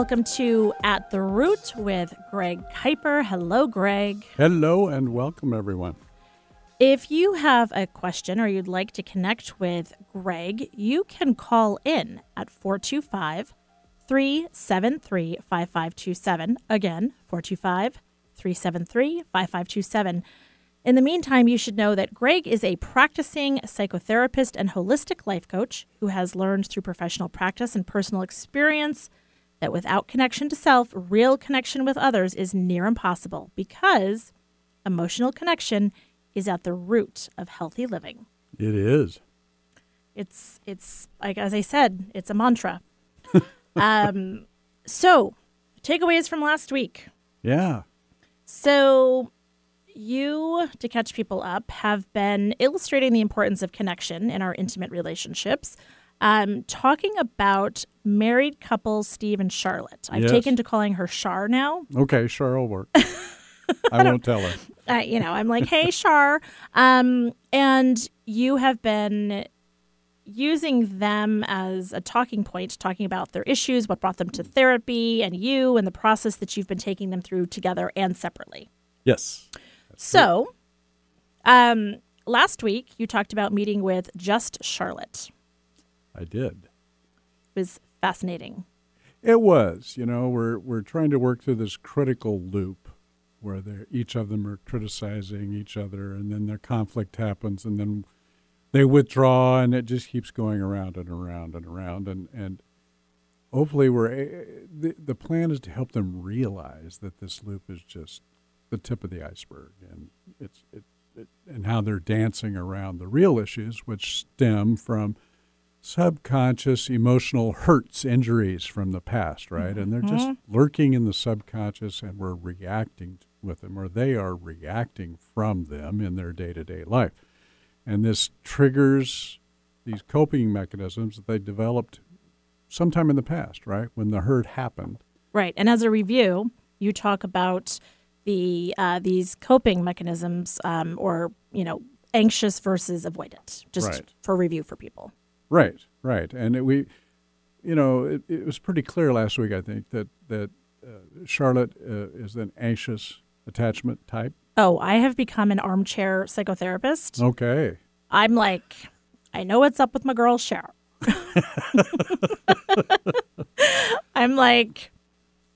Welcome to At the Root with Greg Kuiper. Hello, Greg. Hello and welcome, everyone. If you have a question or you'd like to connect with Greg, you can call in at 425 373 5527. Again, 425 373 5527. In the meantime, you should know that Greg is a practicing psychotherapist and holistic life coach who has learned through professional practice and personal experience that without connection to self, real connection with others is near impossible because emotional connection is at the root of healthy living. It is. It's it's like as I said, it's a mantra. um, so takeaways from last week. Yeah. So you, to catch people up, have been illustrating the importance of connection in our intimate relationships. Um, talking about married couple Steve and Charlotte. I've Yes. taken to calling her Char now. Okay, Char will work. I won't tell her. uh, you know, I'm like, hey, Char. Um, and you have been using them as a talking point, talking about their issues, what brought them to therapy, and you, and the process that you've been taking them through together and separately. Yes. So, um, last week you talked about meeting with just Charlotte. I did. It was fascinating. It was. You know, we're we're trying to work through this critical loop where they're, each of them are criticizing each other, and then their conflict happens, and then they withdraw, and it just keeps going around and around and around, and and hopefully we're the the plan is to help them realize that this loop is just the tip of the iceberg, and it's it, it and how they're dancing around the real issues, which stem from subconscious emotional hurts, injuries from the past, right? And they're just lurking in the subconscious, and we're reacting with them, or they are reacting from them in their day to day life. And this triggers these coping mechanisms that they developed sometime in the past, right? When the hurt happened. Right. And as a review, you talk about the uh, these coping mechanisms, um, or you know, anxious versus avoidant, just Right. for review for people. Right, right. And it, we, you know, it, it was pretty clear last week, I think, that, that uh, Charlotte uh, is an anxious attachment type. Oh, I have become an armchair psychotherapist. Okay. I'm like, I know what's up with my girl Cher. I'm like,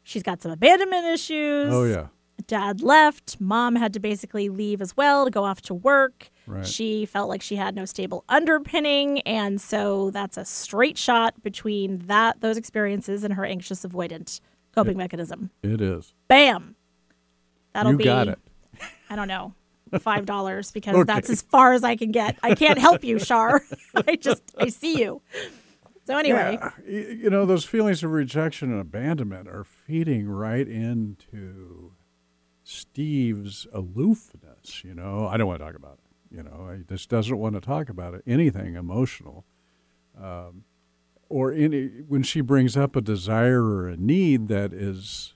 she's got some abandonment issues. Oh, yeah. Dad left. Mom had to basically leave as well to go off to work. Right. She felt like she had no stable underpinning, and so that's a straight shot between that those experiences and her anxious avoidant coping mechanism. It is. Bam. That'll you be got it. I don't know, five dollars because Okay. that's as far as I can get. I can't help you, Shar. I just I see you. So anyway, Yeah. You know, those feelings of rejection and abandonment are feeding right into Steve's aloofness. You know, I don't want to talk about it. You know, he just doesn't want to talk about it, anything emotional. Um, or any, when she brings up a desire or a need that is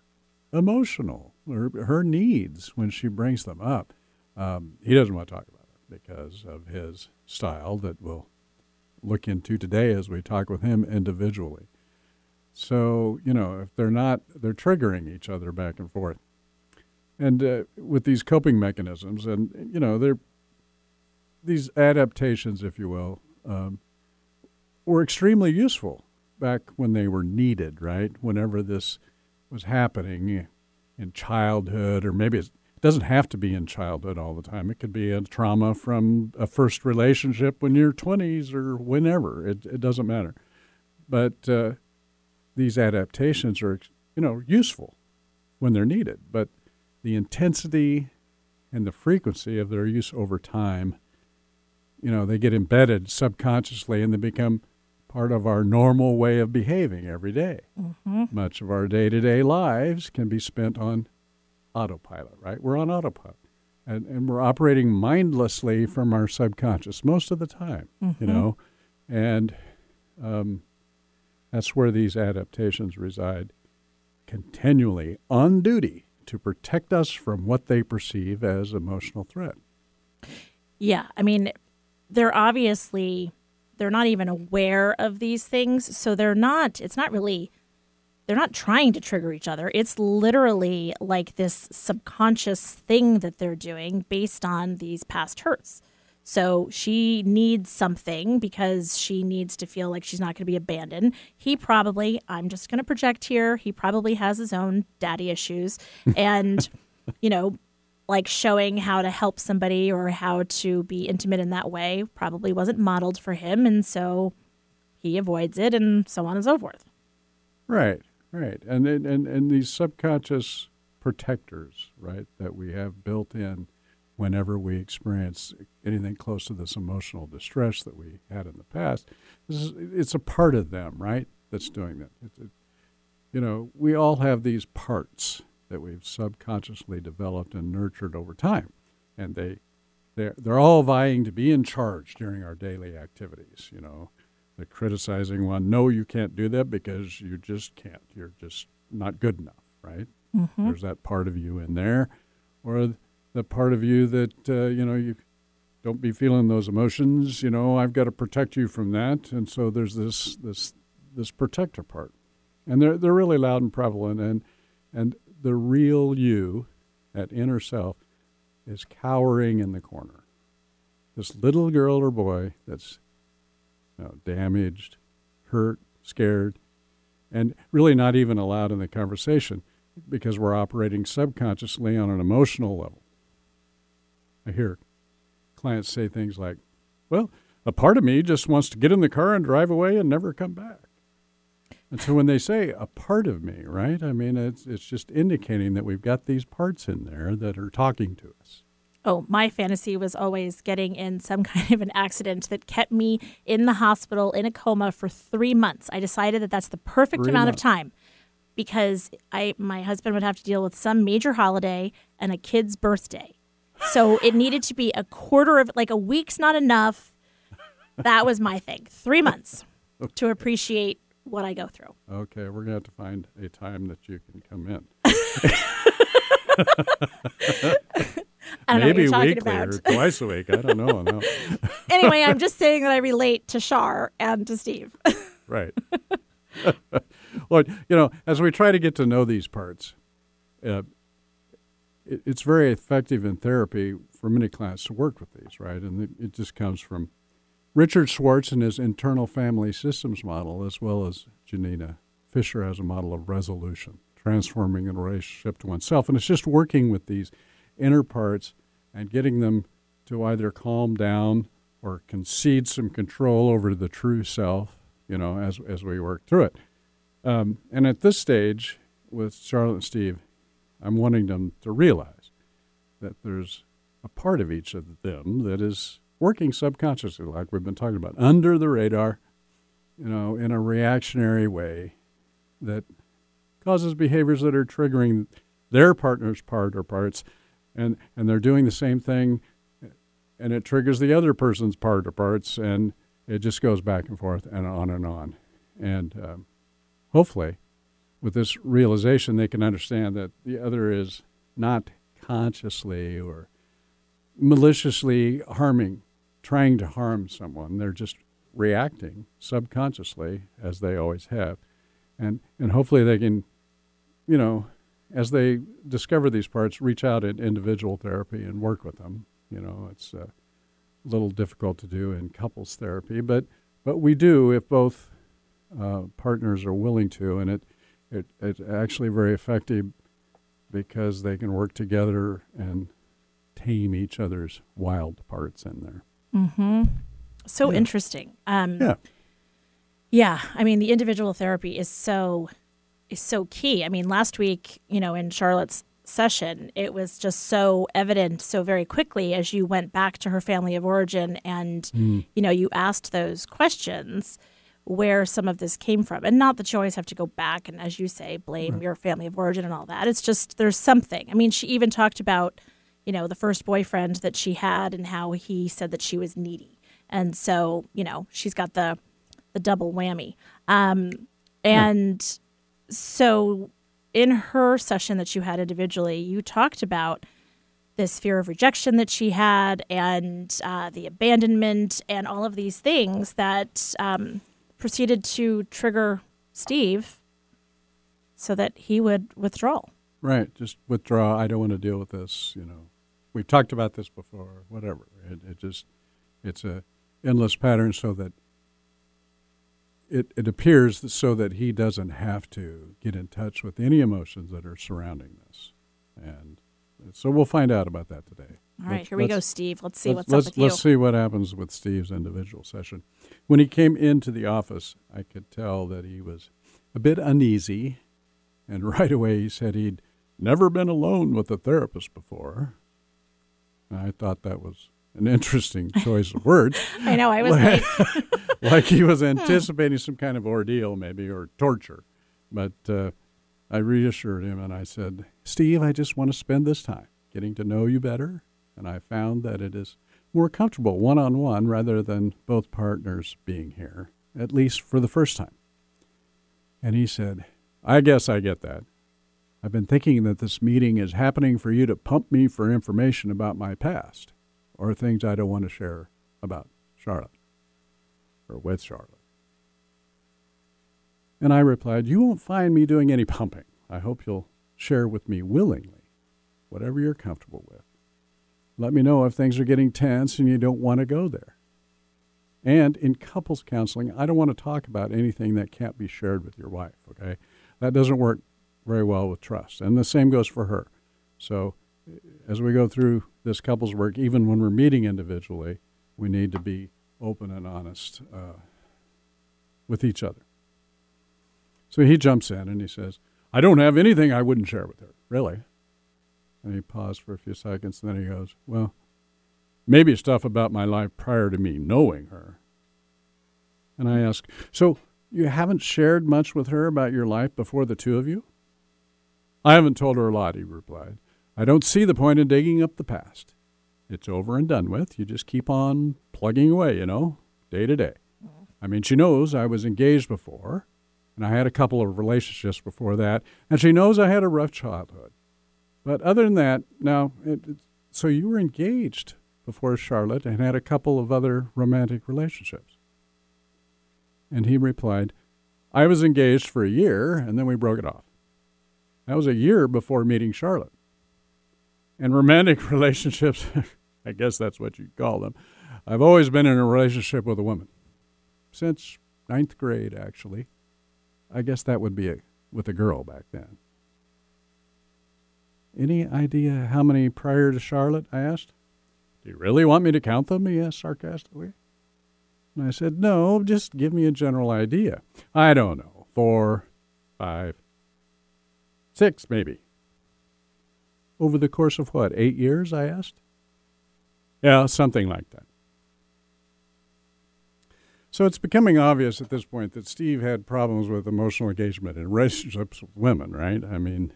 emotional, or her needs when she brings them up, um, he doesn't want to talk about it because of his style that we'll look into today as we talk with him individually. So, you know, if they're not, they're triggering each other back and forth. And uh, with these coping mechanisms, and, you know, they're these adaptations, if you will, um, were extremely useful back when they were needed, right? Whenever this was happening in childhood, or maybe it doesn't have to be in childhood all the time. It could be a trauma from a first relationship when you're 20s or whenever. It, it doesn't matter. But uh, these adaptations are, you know, useful when they're needed. But the intensity and the frequency of their use over time, you know, they get embedded subconsciously and they become part of our normal way of behaving every day. Much of our day to day lives can be spent on autopilot, right? We're on autopilot. And, and we're operating mindlessly from our subconscious most of the time, you know? And um, that's where these adaptations reside continually on duty to protect us from what they perceive as emotional threat. Yeah, I mean, they're obviously they're not even aware of these things, so they're not. It's not really they're not trying to trigger each other. It's literally like this subconscious thing that they're doing based on these past hurts. So she needs something because she needs to feel like she's not going to be abandoned. He probably, I'm just going to project here, he probably has his own daddy issues. And, you know, like showing how to help somebody or how to be intimate in that way probably wasn't modeled for him. And so he avoids it and so on and so forth. Right, right. And, and, and these subconscious protectors, right, that we have built in whenever we experience anything close to this emotional distress that we had in the past. Is, it's a part of them, right, that's doing that. It, it, you know, we all have these parts that we've subconsciously developed and nurtured over time, and they they're, they're all vying to be in charge during our daily activities. You know, the criticizing one, no, you can't do that because you just can't. You're just not good enough, right? Mm-hmm. There's that part of you in there, or the part of you that uh, you know you don't be feeling those emotions. You know, I've got to protect you from that, and so there's this this this protector part, and they're they're really loud and prevalent, and and the real you, that inner self, is cowering in the corner. This little girl or boy that's you know, damaged, hurt, scared, and really not even allowed in the conversation because we're operating subconsciously on an emotional level. I hear clients say things like, well, a part of me just wants to get in the car and drive away and never come back. And so when they say a part of me, right? I mean, it's it's just indicating that we've got these parts in there that are talking to us. Oh, my fantasy was always getting in some kind of an accident that kept me in the hospital in a coma for 3 months. I decided that that's the perfect three amount months. of time because I my husband would have to deal with some major holiday and a kid's birthday. So it needed to be a quarter of like a week's not enough. That was my thing. Three months okay. to appreciate what I go through. Okay, we're gonna have to find a time that you can come in. Maybe weekly about. or twice a week. I don't know. No. anyway, I'm just saying that I relate to Shar and to Steve. right. well, you know, as we try to get to know these parts, uh, it, it's very effective in therapy for many clients to work with these, right? And it, it just comes from Richard Schwartz and his internal family systems model, as well as Janina Fisher as a model of resolution, transforming a relationship to oneself. And it's just working with these inner parts and getting them to either calm down or concede some control over the true self, you know, as, as we work through it. Um, and at this stage, with Charlotte and Steve, I'm wanting them to realize that there's a part of each of them that is working subconsciously, like we've been talking about, under the radar, you know, in a reactionary way that causes behaviors that are triggering their partner's part or parts, and, and they're doing the same thing, and it triggers the other person's part or parts, and it just goes back and forth and on and on. And um, hopefully, with this realization, they can understand that the other is not consciously or maliciously harming, trying to harm someone. They're just reacting subconsciously, as they always have. And, and hopefully they can, you know, as they discover these parts, reach out in individual therapy and work with them. You know, it's a little difficult to do in couples therapy, but, but we do if both uh, partners are willing to. And it, it, it's actually very effective because they can work together and tame each other's wild parts in there. Mm-hmm. So yeah. interesting. Um, yeah. Yeah. I mean, the individual therapy is so is so key. I mean, last week, you know, in Charlotte's session, it was just so evident so very quickly as you went back to her family of origin and, mm. you know, you asked those questions where some of this came from. And not that you always have to go back and, as you say, blame right. your family of origin and all that. It's just there's something. I mean, she even talked about, you know, the first boyfriend that she had and how he said that she was needy. And so, you know, she's got the the double whammy. Um, and yeah. so in her session that you had individually, you talked about this fear of rejection that she had and uh, the abandonment and all of these things that um, proceeded to trigger Steve so that he would withdraw. Right. Just withdraw. I don't want to deal with this. You know, we've talked about this before. Whatever. It, it just it's a endless pattern, so that it it appears so that he doesn't have to get in touch with any emotions that are surrounding this, and so we'll find out about that today. All right, Let's- here we go, Steve. Let's see let's, what's let's, up with you. let's see what happens with Steve's individual session. When he came into the office, I could tell that he was a bit uneasy, and right away he said he'd never been alone with a therapist before. And I thought that was an interesting choice of words, I know. I was like, like he was anticipating some kind of ordeal, maybe, or torture. But uh, I reassured him and I said, Steve, I just want to spend this time getting to know you better. And I found that it is more comfortable one on one rather than both partners being here, at least for the first time. And he said, I guess I get that. I've been thinking that this meeting is happening for you to pump me for information about my past or things I don't want to share about Charlotte or with Charlotte. And I replied, You won't find me doing any pumping. I hope you'll share with me willingly, whatever you're comfortable with. Let me know if things are getting tense and you don't want to go there. And in couples counseling, I don't want to talk about anything that can't be shared with your wife, okay? That doesn't work very well with trust. And the same goes for her. So as we go through this couples work, even when we're meeting individually, we need to be open and honest uh, with each other. So he jumps in and he says, I don't have anything I wouldn't share with her, really. And he paused for a few seconds and then he goes, Well, maybe stuff about my life prior to me knowing her. And I ask, So you haven't shared much with her about your life before the two of you? I haven't told her a lot, he replied. I don't see the point in digging up the past. It's over and done with. You just keep on plugging away, you know, day to day. I mean, she knows I was engaged before, and I had a couple of relationships before that, and she knows I had a rough childhood. But other than that, now, it, it, so you were engaged before Charlotte and had a couple of other romantic relationships. And he replied, I was engaged for a year, and then we broke it off. That was a year before meeting Charlotte. And romantic relationships, I guess that's what you'd call them. I've always been in a relationship with a woman. Since ninth grade, actually. I guess that would be a, with a girl back then. Any idea how many prior to Charlotte? I asked. Do you really want me to count them? He asked sarcastically. And I said, No, just give me a general idea. I don't know. Four, five, six, maybe. Over the course of what, eight years? I asked. Yeah, something like that. So it's becoming obvious at this point that Steve had problems with emotional engagement in relationships with women, right? I mean,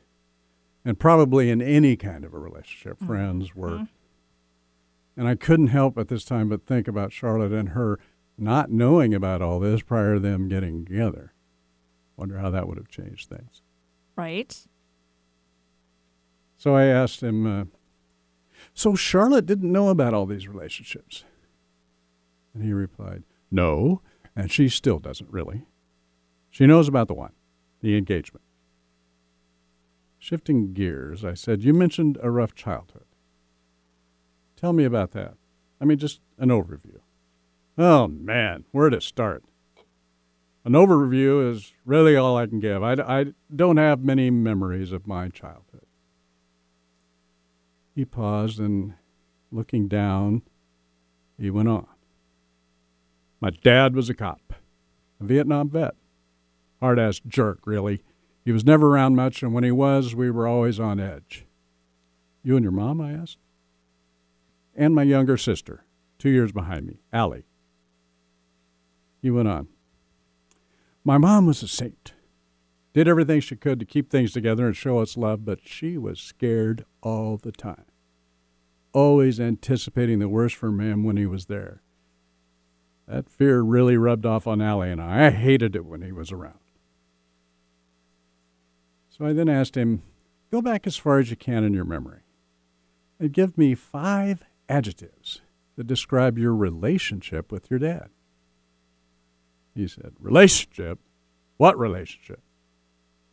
and probably in any kind of a relationship, Mm-hmm. friends, work. And I couldn't help at this time but think about Charlotte and her not knowing about all this prior to them getting together. Wonder how that would have changed things. right. So I asked him, uh, So Charlotte didn't know about all these relationships? And he replied, No, and she still doesn't really. She knows about the one, the engagement. Shifting gears, I said, You mentioned a rough childhood. Tell me about that. I mean, just an overview. Oh, man, where to start? An overview is really all I can give. I, I don't have many memories of my childhood. He paused and, looking down, he went on. My dad was a cop, a Vietnam vet. Hard ass jerk, really. He was never around much, and when he was, we were always on edge. You and your mom? I asked. And my younger sister, two years behind me, Allie. He went on. My mom was a saint. Did everything she could to keep things together and show us love, but she was scared all the time. Always anticipating the worst from him when he was there. That fear really rubbed off on Allie and I. I hated it when he was around. So I then asked him, Go back as far as you can in your memory and give me five adjectives that describe your relationship with your dad. He said, Relationship? What relationship?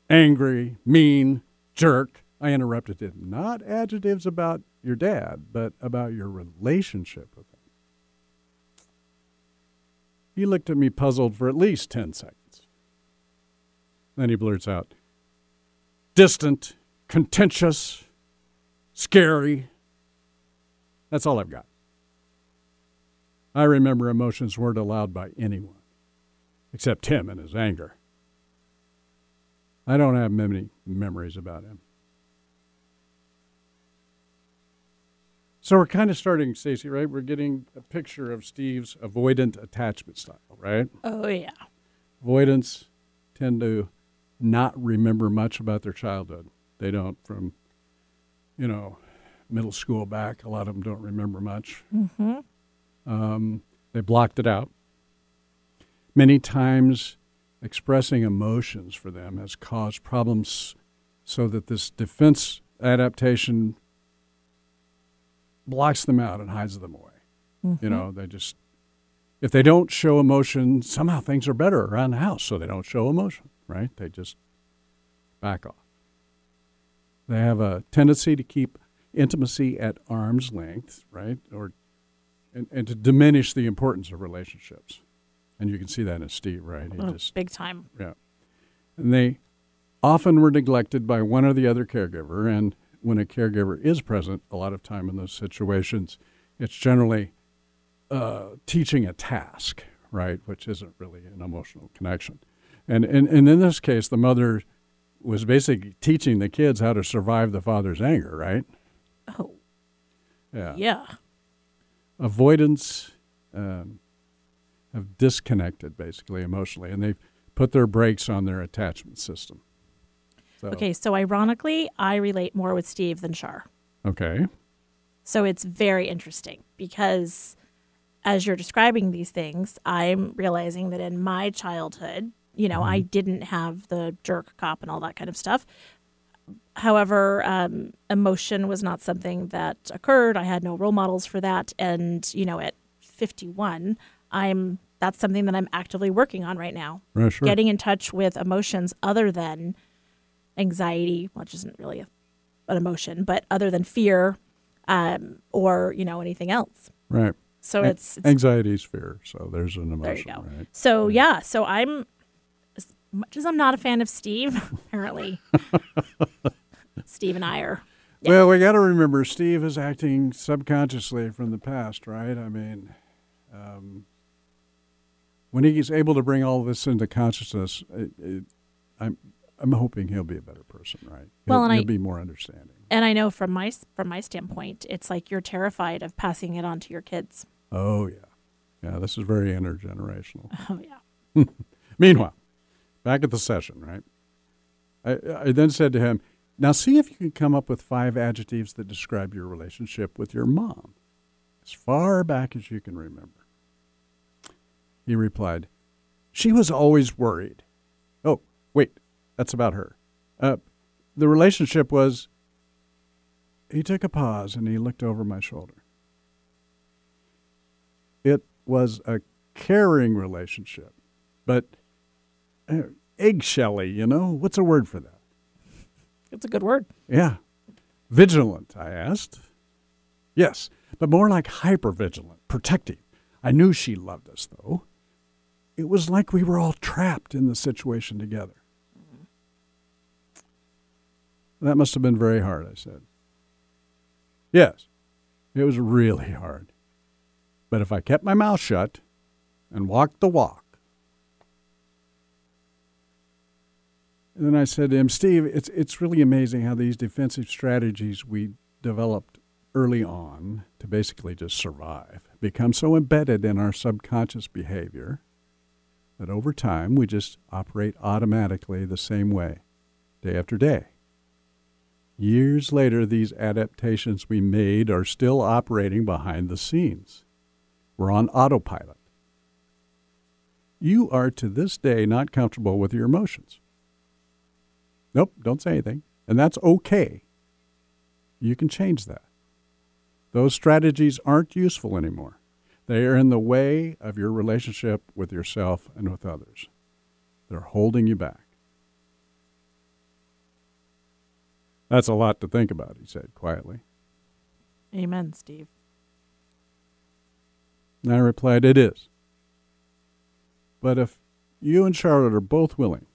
Angry, mean, jerk. I interrupted him. Not adjectives about your dad, but about your relationship with him. He looked at me puzzled for at least 10 seconds. Then he blurts out, distant, contentious, scary. That's all I've got. I remember emotions weren't allowed by anyone, except him and his anger. I don't have many memories about him. So we're kind of starting, Stacy, right? We're getting a picture of Steve's avoidant attachment style, right? Oh, yeah. Avoidants tend to not remember much about their childhood. They don't, from, you know, middle school back, a lot of them don't remember much. Mm-hmm. Um, they blocked it out. Many times, expressing emotions for them has caused problems so that this defense adaptation blocks them out and hides them away. Mm-hmm. You know, they just, if they don't show emotion, somehow things are better around the house, so they don't show emotion, right? They just back off. They have a tendency to keep intimacy at arm's length, right? Or and, and to diminish the importance of relationships. And you can see that in Steve, right? He Oh, just big time. yeah. And they often were neglected by one or the other caregiver. And when a caregiver is present, a lot of time in those situations, it's generally uh, teaching a task, right? Which isn't really an emotional connection. And, and, and in this case, the mother was basically teaching the kids how to survive the father's anger, right? Oh, Yeah. yeah. avoidants um, have disconnected basically emotionally, and they've put their brakes on their attachment system. So, Okay, so ironically, I relate more with Steve than Shar. Okay. So it's very interesting because as you're describing these things, I'm realizing that in my childhood, you know, I didn't have the jerk cop and all that kind of stuff. However, um, emotion was not something that occurred. I had no role models for that. And, you know, at 51, I'm that's something that I'm actively working on right now. Right, sure. Getting in touch with emotions other than anxiety, which isn't really a, an emotion, but other than fear um, or, you know, anything else. right. So An- it's, it's Anxiety is fear, so there's an emotion. there you go. right? So yeah, so I'm as much as I'm not a fan of Steve, apparently Steve and I are Yeah. Well, we got to remember Steve is acting subconsciously from the past, right? I mean, um, when he's able to bring all this into consciousness, it, it, I'm I'm hoping he'll be a better person, right? He'll, Well, and he'll I- be more understanding. and I know from my from my standpoint, it's like you're terrified of passing it on to your kids. Oh yeah, yeah. This is very intergenerational. Oh yeah. Meanwhile, back at the session, right? I, I then said to him, Now see if you can come up with five adjectives that describe your relationship with your mom, as far back as you can remember. He replied, She was always worried. Oh, wait, that's about her. Uh, the relationship was. He took a pause and he looked over my shoulder. It was a caring relationship, but uh, eggshelly, you know? What's a word for that? It's a good word. Yeah. Vigilant, I asked. Yes, but more like hypervigilant, protective. I knew she loved us, though. It was like we were all trapped in the situation together. That must have been very hard, I said. Yes, it was really hard. But if I kept my mouth shut and walked the walk, And then I said to him, Steve, it's it's really amazing how these defensive strategies we developed early on to basically just survive become so embedded in our subconscious behavior that over time we just operate automatically the same way, day after day. Years later, these adaptations we made are still operating behind the scenes. We're on autopilot. You are to this day not comfortable with your emotions. Nope, don't say anything. And that's okay. You can change that. Those strategies aren't useful anymore. They are in the way of your relationship with yourself and with others. They're holding you back. That's a lot to think about, he said quietly. Amen, Steve. And I replied, It is. But if you and Charlotte are both willing,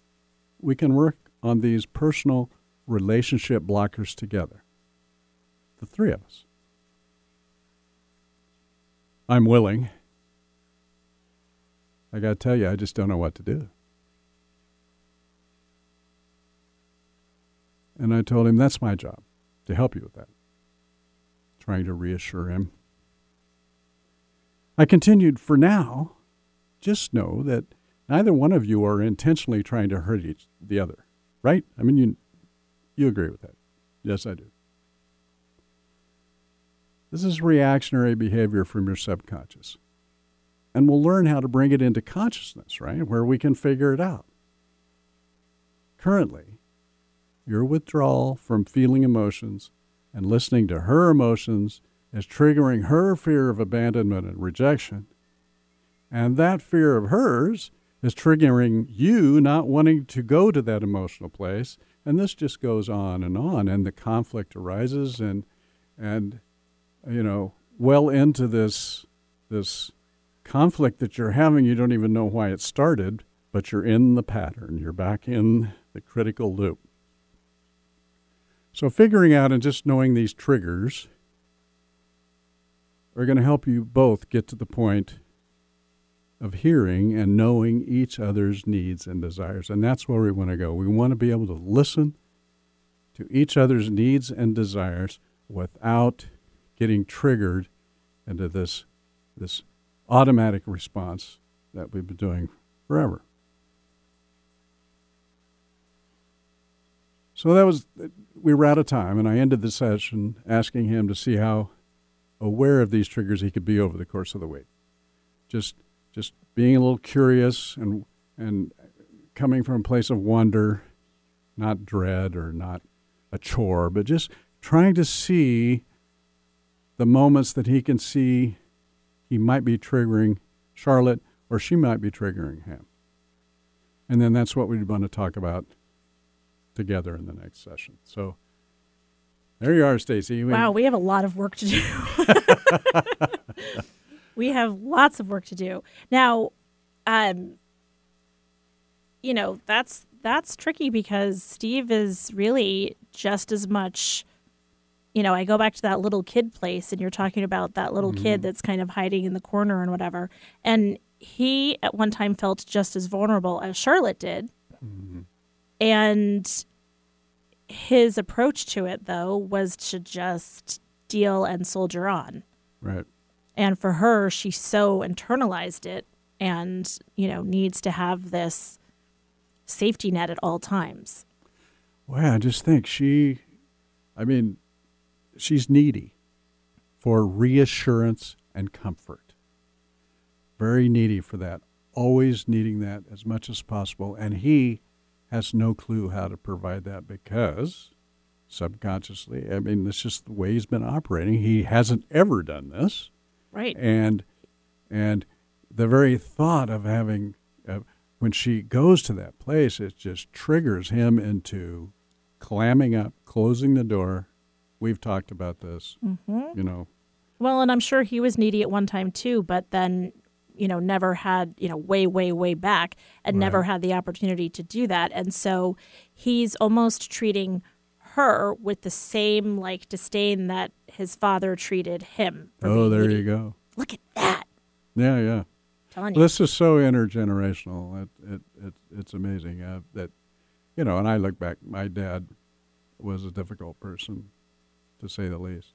we can work on these personal relationship blockers together. The three of us. I'm willing. I got to tell you, I just don't know what to do. And I told him that's my job to help you with that, trying to reassure him. I continued, for now, just know that neither one of you are intentionally trying to hurt each the other, right? I mean, you you agree with that? Yes, I do. This is reactionary behavior from your subconscious. And we'll learn how to bring it into consciousness, right? Where we can figure it out. Currently, your withdrawal from feeling emotions and listening to her emotions is triggering her fear of abandonment and rejection. And that fear of hers is triggering you not wanting to go to that emotional place. And this just goes on and on. And the conflict arises and, and, you know, well into this, this conflict that you're having. You don't even know why it started, but you're in the pattern. You're back in the critical loop. So, figuring out and just knowing these triggers are going to help you both get to the point of hearing and knowing each other's needs and desires. And that's where we want to go. We want to be able to listen to each other's needs and desires without getting triggered into this, this automatic response that we've been doing forever. So that was, we were out of time, and I ended the session asking him to see how aware of these triggers he could be over the course of the week. Just, just being a little curious and and coming from a place of wonder, not dread or not a chore, but just trying to see the moments that he can see he might be triggering Charlotte or she might be triggering him. And then that's what we want to talk about together in the next session. So there you are, Stacy. Wow, we have a lot of work to do. we have lots of work to do. Now, um, you know, that's that's tricky because Steve is really just as much you know, I go back to that little kid place and you're talking about that little mm-hmm. kid that's kind of hiding in the corner and whatever. And he at one time felt just as vulnerable as Charlotte did. Mm-hmm. And his approach to it, though, was to just deal and soldier on. Right. And for her, she so internalized it and, you know, needs to have this safety net at all times. Well, I just think she, I mean, she's needy for reassurance and comfort. Very needy for that. Always needing that as much as possible. And he has no clue how to provide that because subconsciously, I mean, this is just the way he's been operating. He hasn't ever done this. Right. And and the very thought of having uh, when she goes to that place, it just triggers him into clamming up, closing the door. We've talked about this. Mm-hmm. You know. Well, and I'm sure he was needy at one time too, but then you know never had you know way way way back and right. never had the opportunity to do that and so he's almost treating her with the same like disdain that his father treated him oh there needy. you go look at that yeah yeah this is so intergenerational it, it, it it's amazing uh, that you know and i look back my dad was a difficult person to say the least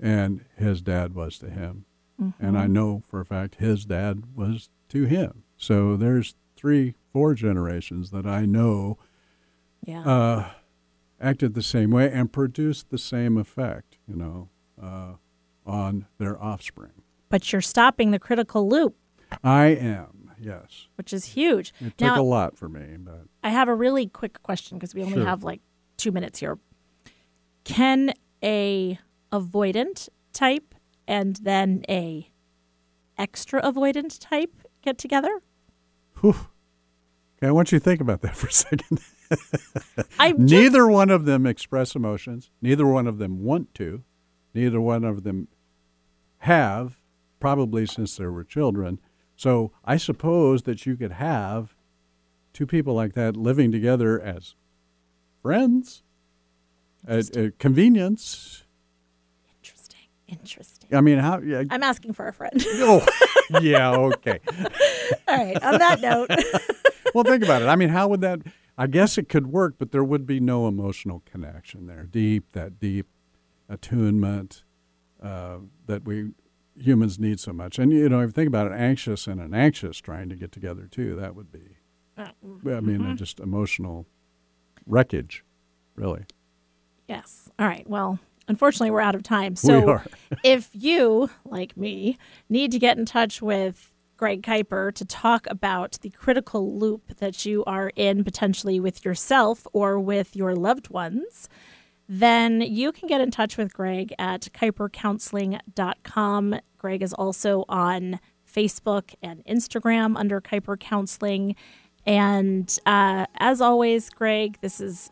and his dad was to him Mm-hmm. And I know for a fact his dad was to him. So there's three, four generations that I know yeah. uh, acted the same way and produced the same effect, you know, uh, on their offspring. But you're stopping the critical loop. I am, yes. Which is huge. It took now, a lot for me, but I have a really quick question because we only sure. have like two minutes here. Can a avoidant type and then a extra avoidant type get together? Whew. Okay, I want you to think about that for a second. Just, Neither one of them express emotions. Neither one of them want to. Neither one of them have, probably since they were children. So I suppose that you could have two people like that living together as friends at, at convenience. interesting. Interesting. I mean, how? Yeah, I'm asking for a friend. oh, yeah, okay. All right. On that note, Well, think about it. I mean, how would that? I guess it could work, but there would be no emotional connection there. Deep, that deep attunement uh, that we humans need so much. And you know, if you think about it, anxious and an anxious trying to get together too, that would be. Uh, I mean, uh, just emotional wreckage, really. Yes. All right. Well, unfortunately, we're out of time. So we are. if you, like me, need to get in touch with Greg Kuiper to talk about the critical loop that you are in potentially with yourself or with your loved ones, then you can get in touch with Greg at kuipercounseling.com. Greg is also on Facebook and Instagram under Kuiper Counseling. And uh, as always, Greg, this is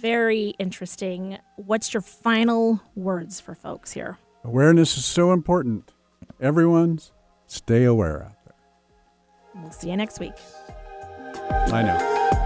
very interesting. What's your final words for folks here? Awareness is so important. Everyone's stay aware out there. We'll see you next week. I know.